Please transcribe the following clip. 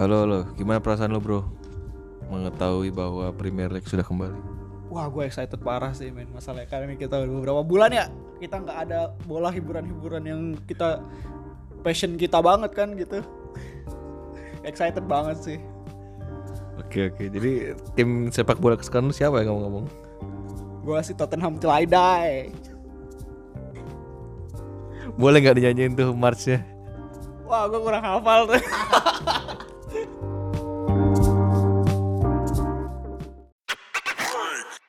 Halo, halo. Gimana perasaan lo, Bro? Mengetahui bahwa Premier League sudah kembali. Wah gue excited parah sih men masalahnya karena kita udah beberapa bulan ya kita nggak ada bola hiburan-hiburan yang kita passion kita banget kan gitu excited banget sih Oke, oke. Jadi tim sepak bola kesukaan lu siapa ya ngomong-ngomong? gue sih Tottenham till I die Boleh nggak dinyanyiin tuh marchnya? wah gue kurang hafal tuh break.